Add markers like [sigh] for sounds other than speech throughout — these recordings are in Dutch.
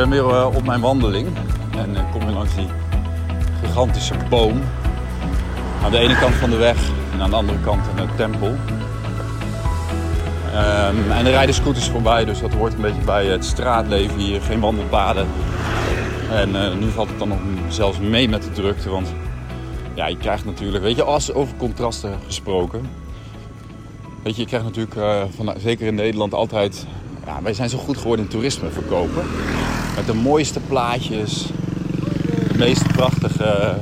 ben weer eh, op mijn wandeling en ik kom weer langs die gigantische boom. Aan de ene kant van de weg en aan de andere kant een tempel. Ehm, en er rijden scooters voorbij, dus dat hoort een beetje bij het straatleven hier. Geen wandelpaden. En eh, nu valt het dan nog zelfs mee met de drukte, want ja, je krijgt natuurlijk, weet je, als over contrasten gesproken. Weet je, je krijgt natuurlijk, uh, van, zeker in Nederland, altijd... Ja, wij zijn zo goed geworden in toerisme verkopen. Met de mooiste plaatjes, de meest prachtige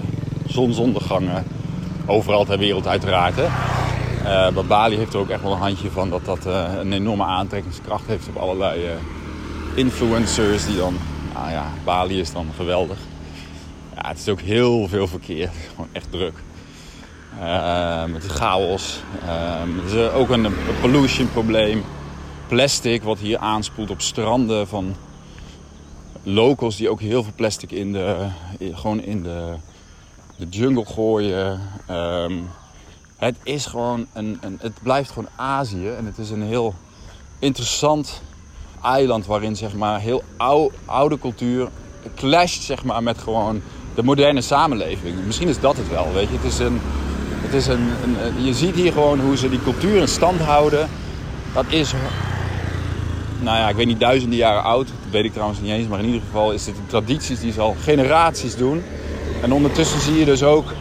zonsondergangen. Overal ter wereld uiteraard, maar Bali heeft er ook echt wel een handje van dat dat uh, een enorme aantrekkingskracht heeft op allerlei uh, influencers die dan, nou ja, Bali is dan geweldig. Ja, het is ook heel veel verkeer, [laughs] gewoon echt druk. is chaos. het is ook een pollution probleem. Plastic wat hier aanspoelt op stranden van locals die ook heel veel plastic in de, gewoon in de, de jungle gooien. Um, het is gewoon een, een, het blijft gewoon Azië en het is een heel interessant eiland waarin zeg maar heel oude, oude cultuur clasht zeg maar met gewoon de moderne samenleving. Misschien is dat het wel, weet je. Het is een, het is een, een, je ziet hier gewoon hoe ze die cultuur in stand houden. Dat is, nou ja, ik weet niet, duizenden jaren oud. Dat weet ik trouwens niet eens. Maar in ieder geval is dit tradities die ze al generaties doen. En ondertussen zie je dus ook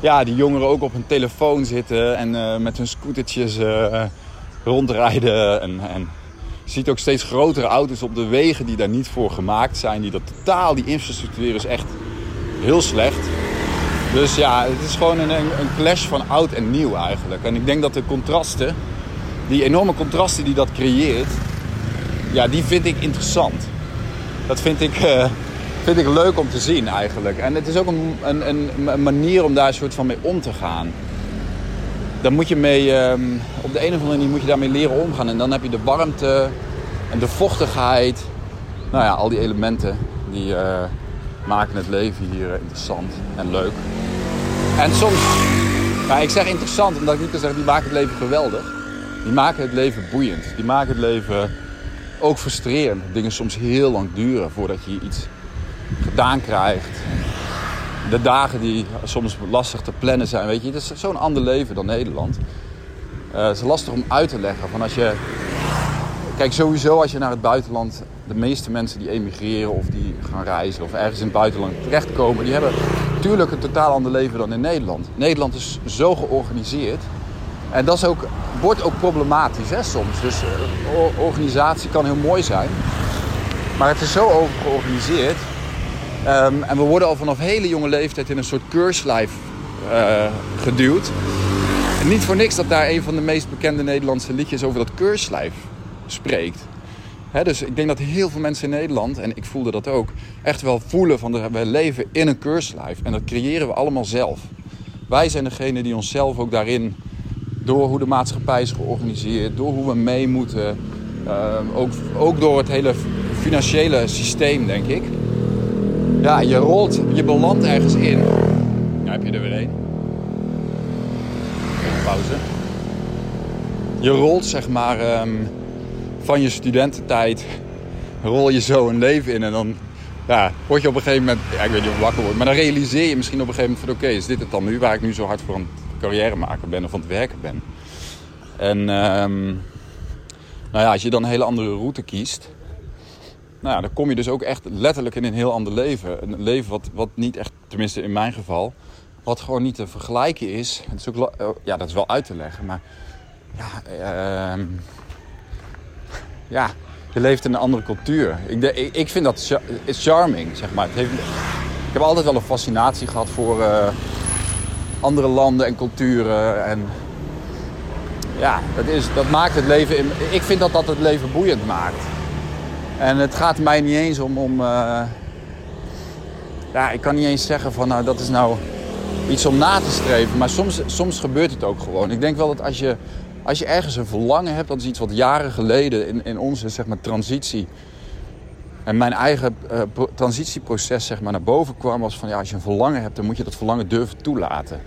ja, die jongeren ook op hun telefoon zitten en uh, met hun scootertjes uh, rondrijden. En, en je ziet ook steeds grotere auto's op de wegen die daar niet voor gemaakt zijn. Die dat totaal, die infrastructuur is echt heel slecht. Dus ja, het is gewoon een, een clash van oud en nieuw eigenlijk. En ik denk dat de contrasten, die enorme contrasten die dat creëert, ja, die vind ik interessant. Dat vind ik, uh, vind ik leuk om te zien eigenlijk. En het is ook een, een, een manier om daar een soort van mee om te gaan. Dan moet je mee, um, op de een of andere manier moet je daarmee leren omgaan. En dan heb je de warmte en de vochtigheid. Nou ja, al die elementen die uh, maken het leven hier interessant en leuk. En soms, ja, ik zeg interessant omdat ik niet kan zeggen die maken het leven geweldig. Die maken het leven boeiend. Die maken het leven ook frustrerend. Dingen soms heel lang duren voordat je iets gedaan krijgt. De dagen die soms lastig te plannen zijn, weet je. Het is zo'n ander leven dan Nederland. Uh, het is lastig om uit te leggen. Van als je, kijk, sowieso als je naar het buitenland... De meeste mensen die emigreren of die gaan reizen of ergens in het buitenland terechtkomen... die hebben natuurlijk een totaal ander leven dan in Nederland. Nederland is zo georganiseerd. En dat is ook, wordt ook problematisch hè, soms. Dus uh, organisatie kan heel mooi zijn. Maar het is zo overgeorganiseerd Um, en we worden al vanaf hele jonge leeftijd in een soort keurslijf uh, geduwd. Niet voor niks dat daar een van de meest bekende Nederlandse liedjes over dat keurslijf spreekt. Dus ik denk dat heel veel mensen in Nederland, en ik voelde dat ook, echt wel voelen van de, we leven in een keurslijf. En dat creëren we allemaal zelf. Wij zijn degene die onszelf ook daarin, door hoe de maatschappij is georganiseerd, door hoe we mee moeten, uh, ook, ook door het hele financiële systeem, denk ik ja, je rolt, je belandt ergens in. Ja, heb je er weer. Even pauze. Je rolt zeg maar um, van je studententijd, rol je zo een leven in en dan ja, word je op een gegeven moment, ja, ik weet niet of wakker wordt, maar dan realiseer je misschien op een gegeven moment van oké, is dit het dan nu waar ik nu zo hard voor een carrière maken ben of aan het werken ben. En um, nou ja, als je dan een hele andere route kiest, nou ja, dan kom je dus ook echt letterlijk in een heel ander leven. Een leven wat, wat niet echt, tenminste in mijn geval, wat gewoon niet te vergelijken is. Het is ook, oh, ja, dat is wel uit te leggen, maar ja, uh, ja je leeft in een andere cultuur. Ik, ik, ik vind dat charming, zeg maar. Het heeft, ik heb altijd wel een fascinatie gehad voor uh, andere landen en culturen. En ja, dat, is, dat maakt het leven... In, ik vind dat dat het leven boeiend maakt. En het gaat mij niet eens om... om uh, ja, ik kan niet eens zeggen van nou dat is nou iets om na te streven. Maar soms, soms gebeurt het ook gewoon. Ik denk wel dat als je, als je ergens een verlangen hebt... dat is iets wat jaren geleden in, in onze zeg maar, transitie... En mijn eigen uh, transitieproces zeg maar, naar boven kwam was van... ja, als je een verlangen hebt, dan moet je dat verlangen durven toelaten.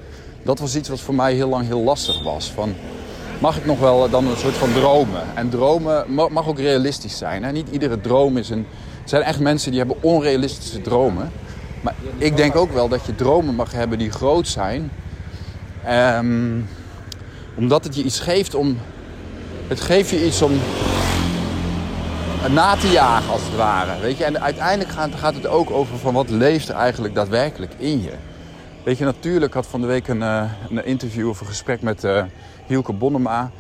Dat was iets wat voor mij heel lang heel lastig was. Van, mag ik nog wel dan een soort van dromen. En dromen mag ook realistisch zijn. Hè? Niet iedere droom is een, Er zijn echt mensen die hebben onrealistische dromen. Maar ik denk ook wel dat je dromen mag hebben die groot zijn. Ehm, omdat het je iets geeft om... Het geeft je iets om na te jagen als het ware. Weet je? En uiteindelijk gaat, het ook over van wat leeft er eigenlijk daadwerkelijk in je. Weet je, natuurlijk had van de week een, uh, een interview of een gesprek met uh, Hielke Bonnema.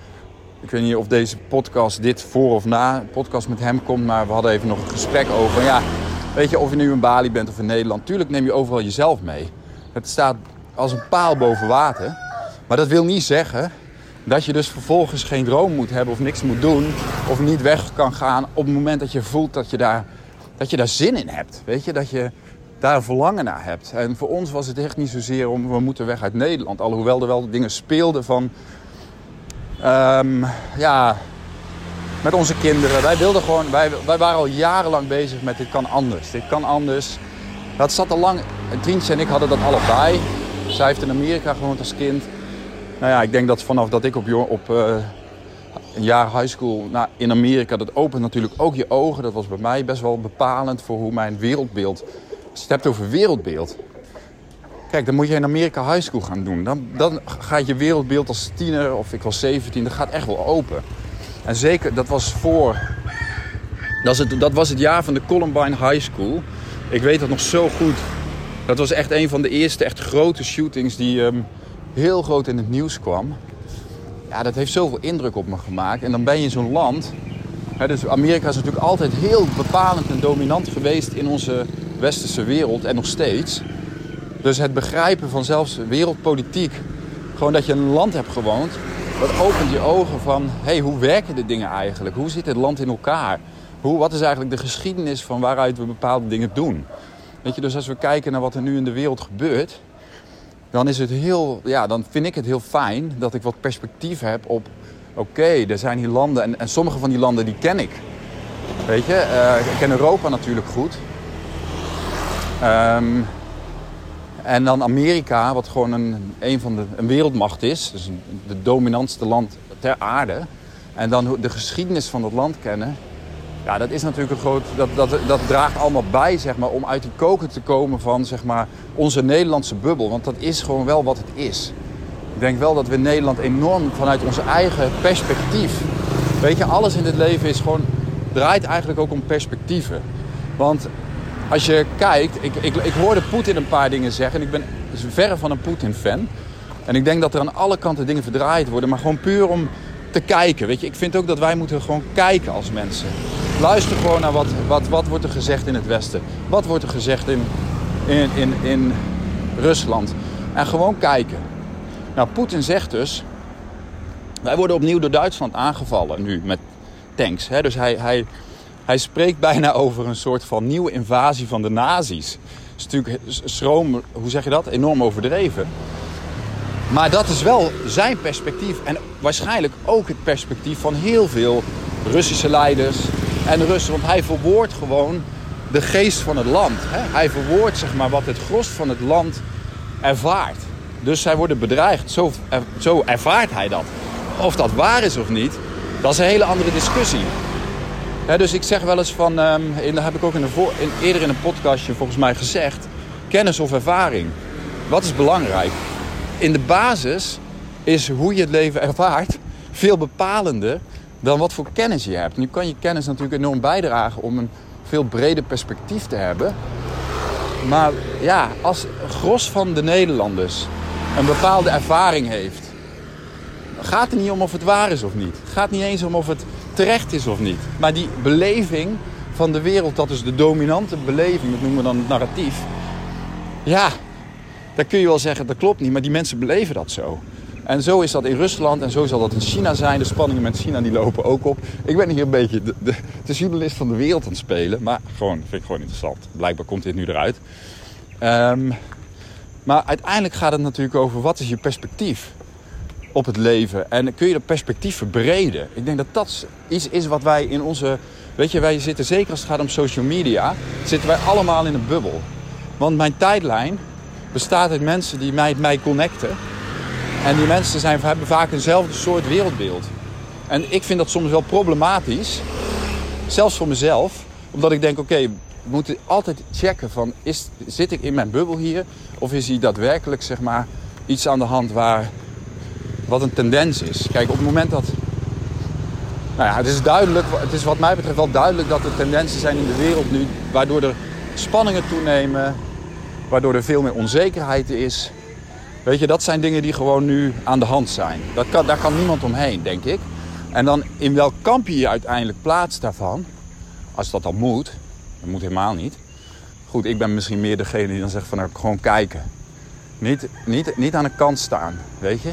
Ik weet niet of deze podcast dit voor of na podcast met hem komt, maar we hadden even nog een gesprek over. Ja, weet je, of je nu in Bali bent of in Nederland, tuurlijk neem je overal jezelf mee. Het staat als een paal boven water. Maar dat wil niet zeggen dat je dus vervolgens geen droom moet hebben of niks moet doen. Of niet weg kan gaan op het moment dat je voelt dat je daar, dat je daar zin in hebt. Weet je, dat je daar verlangen naar hebt. En voor ons was het echt niet zozeer om we moeten weg uit Nederland. Alhoewel er wel dingen speelden van... Um, ja, met onze kinderen. Wij wilden gewoon... Wij, wij waren al jarenlang bezig met dit kan anders. Dit kan anders. Dat zat al lang... Trientje en ik hadden dat allebei. Zij heeft in Amerika gewoond als kind. Nou ja, ik denk dat vanaf dat ik op, op uh, een jaar high school nou, in Amerika... dat opent natuurlijk ook je ogen. Dat was bij mij best wel bepalend voor hoe mijn wereldbeeld als je het hebt over wereldbeeld. Kijk, dan moet je in Amerika high school gaan doen. Dan, dan gaat je wereldbeeld als tiener of ik was 17, dat gaat echt wel open. En zeker, dat was voor... Dat was, het, dat was het jaar van de Columbine High School. Ik weet dat nog zo goed. Dat was echt een van de eerste echt grote shootings die um, heel groot in het nieuws kwam. Ja, dat heeft zoveel indruk op me gemaakt. En dan ben je in zo'n land... Hè, dus Amerika is natuurlijk altijd heel bepalend en dominant geweest in onze westerse wereld en nog steeds. Dus het begrijpen van zelfs wereldpolitiek, gewoon dat je een land hebt gewoond, dat opent je ogen van, hé, hey, hoe werken de dingen eigenlijk? Hoe zit het land in elkaar? Hoe, wat is eigenlijk de geschiedenis van waaruit we bepaalde dingen doen? Weet je, dus als we kijken naar wat er nu in de wereld gebeurt, dan is het heel, ja, dan vind ik het heel fijn dat ik wat perspectief heb op, oké, er zijn hier landen en, en sommige van die landen die ken ik. Weet je, uh, ik ken Europa natuurlijk goed. Um, en dan Amerika, wat gewoon een, een van de een wereldmacht is. Dus de dominantste land ter aarde. En dan de geschiedenis van dat land kennen. Ja, dat is natuurlijk een groot. Dat, dat, dat draagt allemaal bij, zeg maar, om uit die koken te komen van zeg maar, onze Nederlandse bubbel. Want dat is gewoon wel wat het is. Ik denk wel dat we in Nederland enorm vanuit onze eigen perspectief. Weet je, alles in dit leven is gewoon. draait eigenlijk ook om perspectieven. Want als je kijkt, ik, ik, ik hoorde Poetin een paar dingen zeggen. En ik ben verre van een Poetin-fan. En ik denk dat er aan alle kanten dingen verdraaid worden. Maar gewoon puur om te kijken. Weet je, ik vind ook dat wij moeten gewoon kijken als mensen. Luister gewoon naar wat, wat, wat wordt er gezegd in het Westen. Wat wordt er gezegd in, in, in, in Rusland. En gewoon kijken. Nou, Poetin zegt dus... Wij worden opnieuw door Duitsland aangevallen nu met tanks. Hè? Dus hij, hij, hij spreekt bijna [laughs] over een soort van nieuwe invasie van de nazi's. Dat is natuurlijk schroom, hoe zeg je dat? Enorm overdreven. Maar dat is wel zijn perspectief en waarschijnlijk ook het perspectief van heel veel Russische leiders en Russen. Want hij verwoordt gewoon de geest van het land. Hij verwoordt zeg maar, wat het gros van het land ervaart. Dus zij worden bedreigd. Zo, zo ervaart hij dat. Of dat waar is of niet, dat is een hele andere discussie dus ik zeg wel eens van, um, dat heb ik ook in, eerder in een podcastje volgens mij gezegd, kennis of ervaring. Wat is belangrijk? In de basis is hoe je het leven ervaart veel bepalender dan wat voor kennis je hebt. Nu kan je kennis natuurlijk enorm bijdragen om een veel breder perspectief te hebben. Maar ja, als gros van de Nederlanders een bepaalde ervaring heeft, gaat het niet om of het waar is of niet. Het gaat niet eens om of het terecht is of niet. Maar die beleving van de wereld, dat is de dominante beleving, dat noemen we dan het narratief. Ja, daar kun je wel zeggen, dat klopt niet, maar die mensen beleven dat zo. En zo is dat in Rusland en zo zal dat in China zijn. De spanningen met China die lopen ook op. Ik ben hier een beetje de, de, journalist van de wereld aan het spelen. Maar gewoon, vind ik gewoon interessant. Blijkbaar komt dit nu eruit. Um, maar uiteindelijk gaat het natuurlijk over wat is je perspectief op het leven. En kun je dat perspectief verbreden. Ik denk dat dat iets is wat wij in onze... Weet je, wij zitten zeker als het gaat om social media... zitten wij allemaal in een bubbel. Want mijn tijdlijn bestaat uit mensen die mij, mij connecten. En die mensen zijn, hebben vaak eenzelfde soort wereldbeeld. En ik vind dat soms wel problematisch. Zelfs voor mezelf. Omdat ik denk, oké, we moeten altijd checken van... Is, zit ik in mijn bubbel hier? Of is hier daadwerkelijk, zeg maar, iets aan de hand waar... Wat een tendens is. Kijk, op het moment dat... Nou ja, het is duidelijk, het is wat mij betreft wel duidelijk dat er tendensen zijn in de wereld nu... waardoor er spanningen toenemen, waardoor er veel meer onzekerheid is. Weet je, dat zijn dingen die gewoon nu aan de hand zijn. Dat kan, daar kan niemand omheen, denk ik. En dan in welk kamp je je uiteindelijk plaatst daarvan, als dat dan moet, dat moet helemaal niet. Goed, ik ben misschien meer degene die dan zegt van nou, gewoon kijken. Niet, niet, niet aan de kant staan, weet je.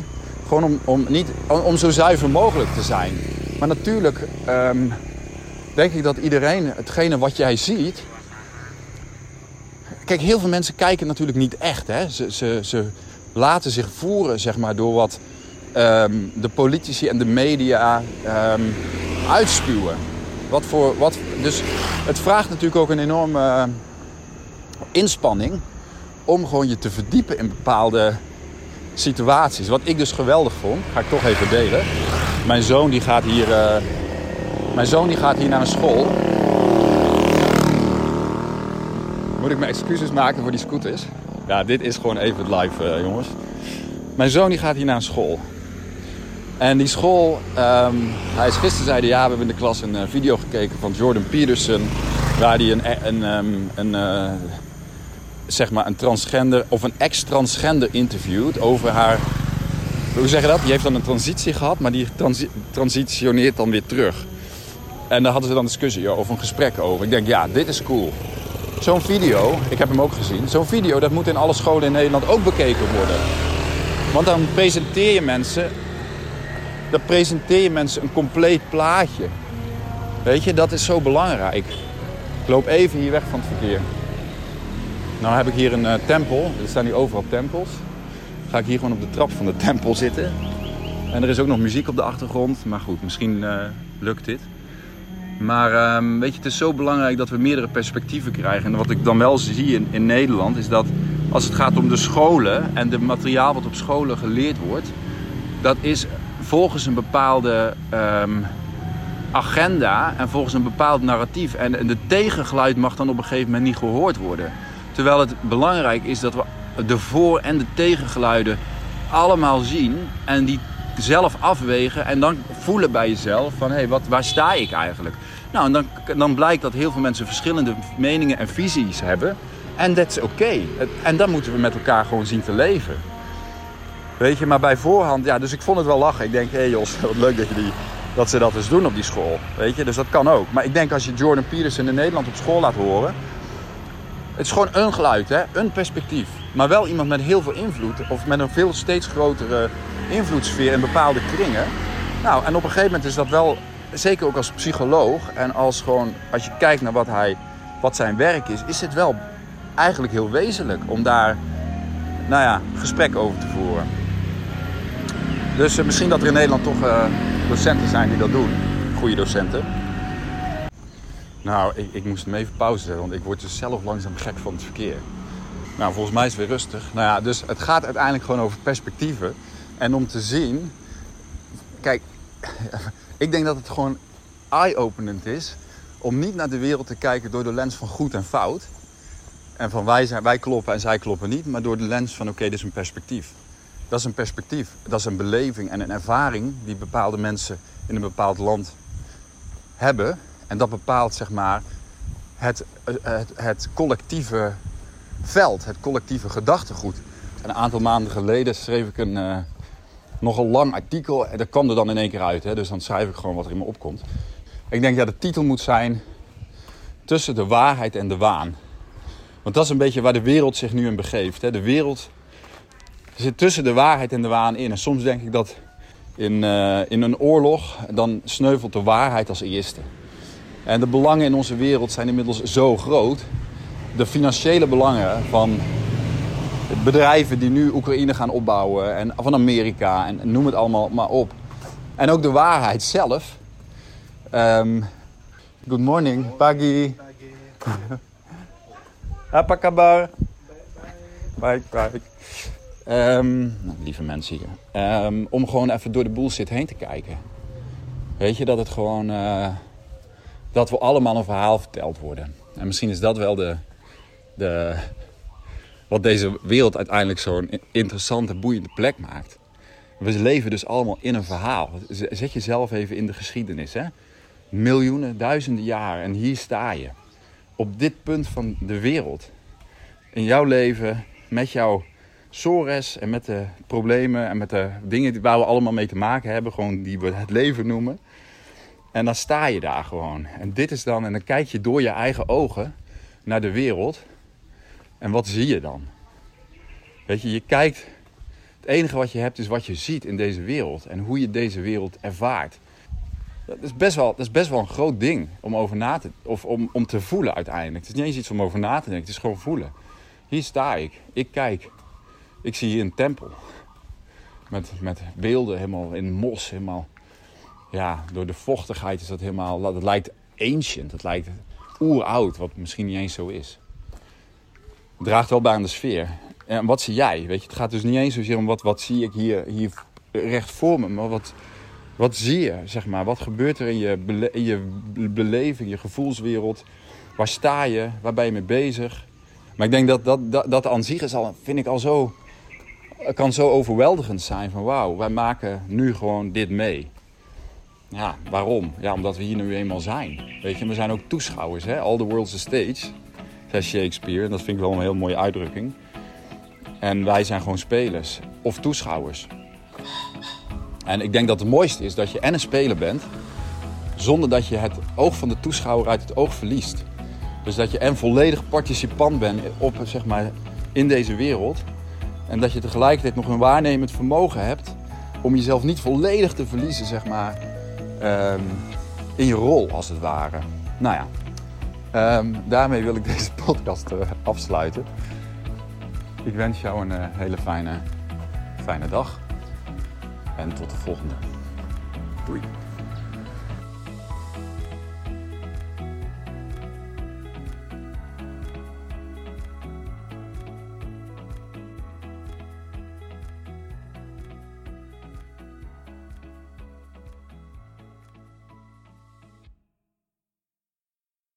Gewoon om, om, niet, om zo zuiver mogelijk te zijn. Maar natuurlijk ehm, denk ik dat iedereen hetgene wat jij ziet... Kijk, heel veel mensen kijken natuurlijk niet echt. Hè? Ze, ze, ze laten zich voeren zeg maar, door wat ehm, de politici en de media um, uitspuwen. Wat voor, wat, dus het vraagt natuurlijk ook een enorme uh, inspanning om gewoon je te verdiepen in bepaalde situaties. Wat ik dus geweldig vond, ga ik toch even delen. Mijn zoon die gaat hier, uh, mijn zoon die gaat hier naar een school. Moet ik mijn excuses maken voor die scooters? Ja, dit is gewoon even het live, uh, jongens. Mijn zoon die gaat hier naar een school. En die school, um, hij is gisteren zeiden ja, we hebben in de klas een uh, video gekeken van Jordan Peterson. Waar hij een, een, um, een, uh, zeg maar een transgender of een ex-transgender interviewt over haar. Hoe zeg je dat? Die heeft dan een transitie gehad, maar die transi transitioneert dan weer terug. En daar hadden ze dan discussie of een gesprek over. Ik denk, ja, dit is cool. Zo'n video, ik heb hem ook gezien, zo'n video dat moet in alle scholen in Nederland ook bekeken worden. Want dan presenteer je mensen, dan presenteer je mensen een compleet plaatje. Weet je, dat is zo belangrijk. Ik loop even hier weg van het verkeer. Nou heb ik hier een uh, tempel, er staan hier overal tempels. Ga ik hier gewoon op de trap van de [laughs] tempel zitten. En er is ook nog muziek op de achtergrond, maar goed, misschien uh, lukt dit. Maar um, weet je, het is zo belangrijk dat we meerdere perspectieven krijgen. En wat ik dan wel zie in, in Nederland is dat als het gaat om de scholen en de materiaal wat op scholen geleerd wordt, dat is volgens een bepaalde um, agenda en volgens een bepaald narratief. En, en de tegengeluid mag dan op een gegeven moment niet gehoord worden. Terwijl het belangrijk is dat we de voor- en de tegengeluiden allemaal zien en die zelf afwegen en dan voelen bij jezelf van hé, hey, wat, waar sta ik eigenlijk? Nou, en dan, dan blijkt dat heel veel mensen verschillende meningen en visies hebben. En dat is oké. En dan moeten we met elkaar gewoon zien te leven. Weet je, maar bij voorhand, ja, dus ik vond het wel lachen. Ik denk, hé hey Jos, [laughs] wat leuk dat, je die, dat ze dat eens doen op die school. Weet je, dus dat kan ook. Maar ik denk als je Jordan Peterson in Nederland op school laat horen. Het is gewoon een geluid, hè? een perspectief. Maar wel iemand met heel veel invloed. Of met een veel steeds grotere invloedssfeer in bepaalde kringen. Nou, en op een gegeven moment is dat wel, zeker ook als psycholoog en als gewoon, als je kijkt naar wat, hij, wat zijn werk is, is het wel eigenlijk heel wezenlijk om daar, nou ja, gesprek over te voeren. Dus uh, misschien dat er in Nederland toch uh, docenten zijn die dat doen. Goede docenten. Nou, ik, ik, moest hem even pauze zetten, want ik word dus zelf langzaam gek van het verkeer. Nou, volgens mij is het weer rustig. Nou ja, dus het gaat uiteindelijk gewoon over perspectieven. En om te zien, kijk, [laughs] ik denk dat het gewoon eye-openend is om niet naar de wereld te kijken door de lens van goed en fout. En van wij, zijn, wij kloppen en zij kloppen niet, maar door de lens van oké, dit is een perspectief. Dat is een perspectief, dat is een beleving en een ervaring die bepaalde mensen in een bepaald land hebben. En dat bepaalt zeg maar het, het, het collectieve veld, het collectieve gedachtegoed. Een aantal maanden geleden schreef ik een, uh, nogal lang artikel. En dat kwam er dan in één keer uit. Hè? Dus dan schrijf ik gewoon wat er in me opkomt. Ik denk ja, de titel moet zijn Tussen de waarheid en de waan. Want dat is een beetje waar de wereld zich nu in begeeft. Hè? De wereld zit tussen de waarheid en de waan in. En soms denk ik dat in, uh, in een oorlog, dan sneuvelt de waarheid als eerste. En de belangen in onze wereld zijn inmiddels zo groot. De financiële belangen van bedrijven die nu Oekraïne gaan opbouwen en van Amerika en noem het allemaal maar op. En ook de waarheid zelf. Um, good morning, Pagi. [laughs] Apa kabar? Bye, bye. Um, lieve mensen hier. Um, om gewoon even door de bullshit heen te kijken. Weet je dat het gewoon. Uh, dat we allemaal een verhaal verteld worden. En misschien is dat wel de, wat deze wereld uiteindelijk zo'n interessante, boeiende plek maakt. We leven dus allemaal in een verhaal. Zet jezelf even in de geschiedenis. Hè? Miljoenen, duizenden jaren en hier sta je. Op dit punt van de wereld. In jouw leven, met jouw sores en met de problemen en met de dingen waar we allemaal mee te maken hebben. Gewoon die we het leven noemen. En dan sta je daar gewoon. En dit is dan, en dan kijk je door je eigen ogen naar de wereld. En wat zie je dan? Weet je, je kijkt. Het enige wat je hebt is wat je ziet in deze wereld. En hoe je deze wereld ervaart. Dat is best wel, dat is best wel een groot ding om over na te, of om, om te voelen uiteindelijk. Het is niet eens iets om over na te denken, het is gewoon voelen. Hier sta ik, ik kijk. Ik zie hier een tempel. Met, met beelden helemaal in mos, helemaal ja, door de vochtigheid is dat helemaal. Dat lijkt ancient. Het lijkt oeroud, wat misschien niet eens zo is. Draagt wel bij aan de sfeer. En wat zie jij? Weet je, het gaat dus niet eens zozeer om wat, wat zie ik hier, hier recht voor me, maar wat, wat zie je, zeg maar? Wat gebeurt er in je, in je beleving, je gevoelswereld? Waar sta je? Waar ben je mee bezig? Maar ik denk dat dat, dat, dat aan zich is al, vind ik al zo, kan zo overweldigend zijn van wauw, wij maken nu gewoon dit mee. Ja, waarom? Ja, omdat we hier nu eenmaal zijn. Weet je, we zijn ook toeschouwers. Hè? All the world's a stage, zei Shakespeare. En dat vind ik wel een heel mooie uitdrukking. En wij zijn gewoon spelers of toeschouwers. En ik denk dat het mooiste is dat je en een speler bent, zonder dat je het oog van de toeschouwer uit het oog verliest. Dus dat je en volledig participant bent op, zeg maar, in deze wereld. En dat je tegelijkertijd nog een waarnemend vermogen hebt om jezelf niet volledig te verliezen, zeg maar, Ehm, in je rol, als het ware. Nou ja, ehm, daarmee wil ik deze [laughs] podcast uh, afsluiten. Ik wens jou een uh, hele fijne, fijne dag. En tot de volgende. Doei.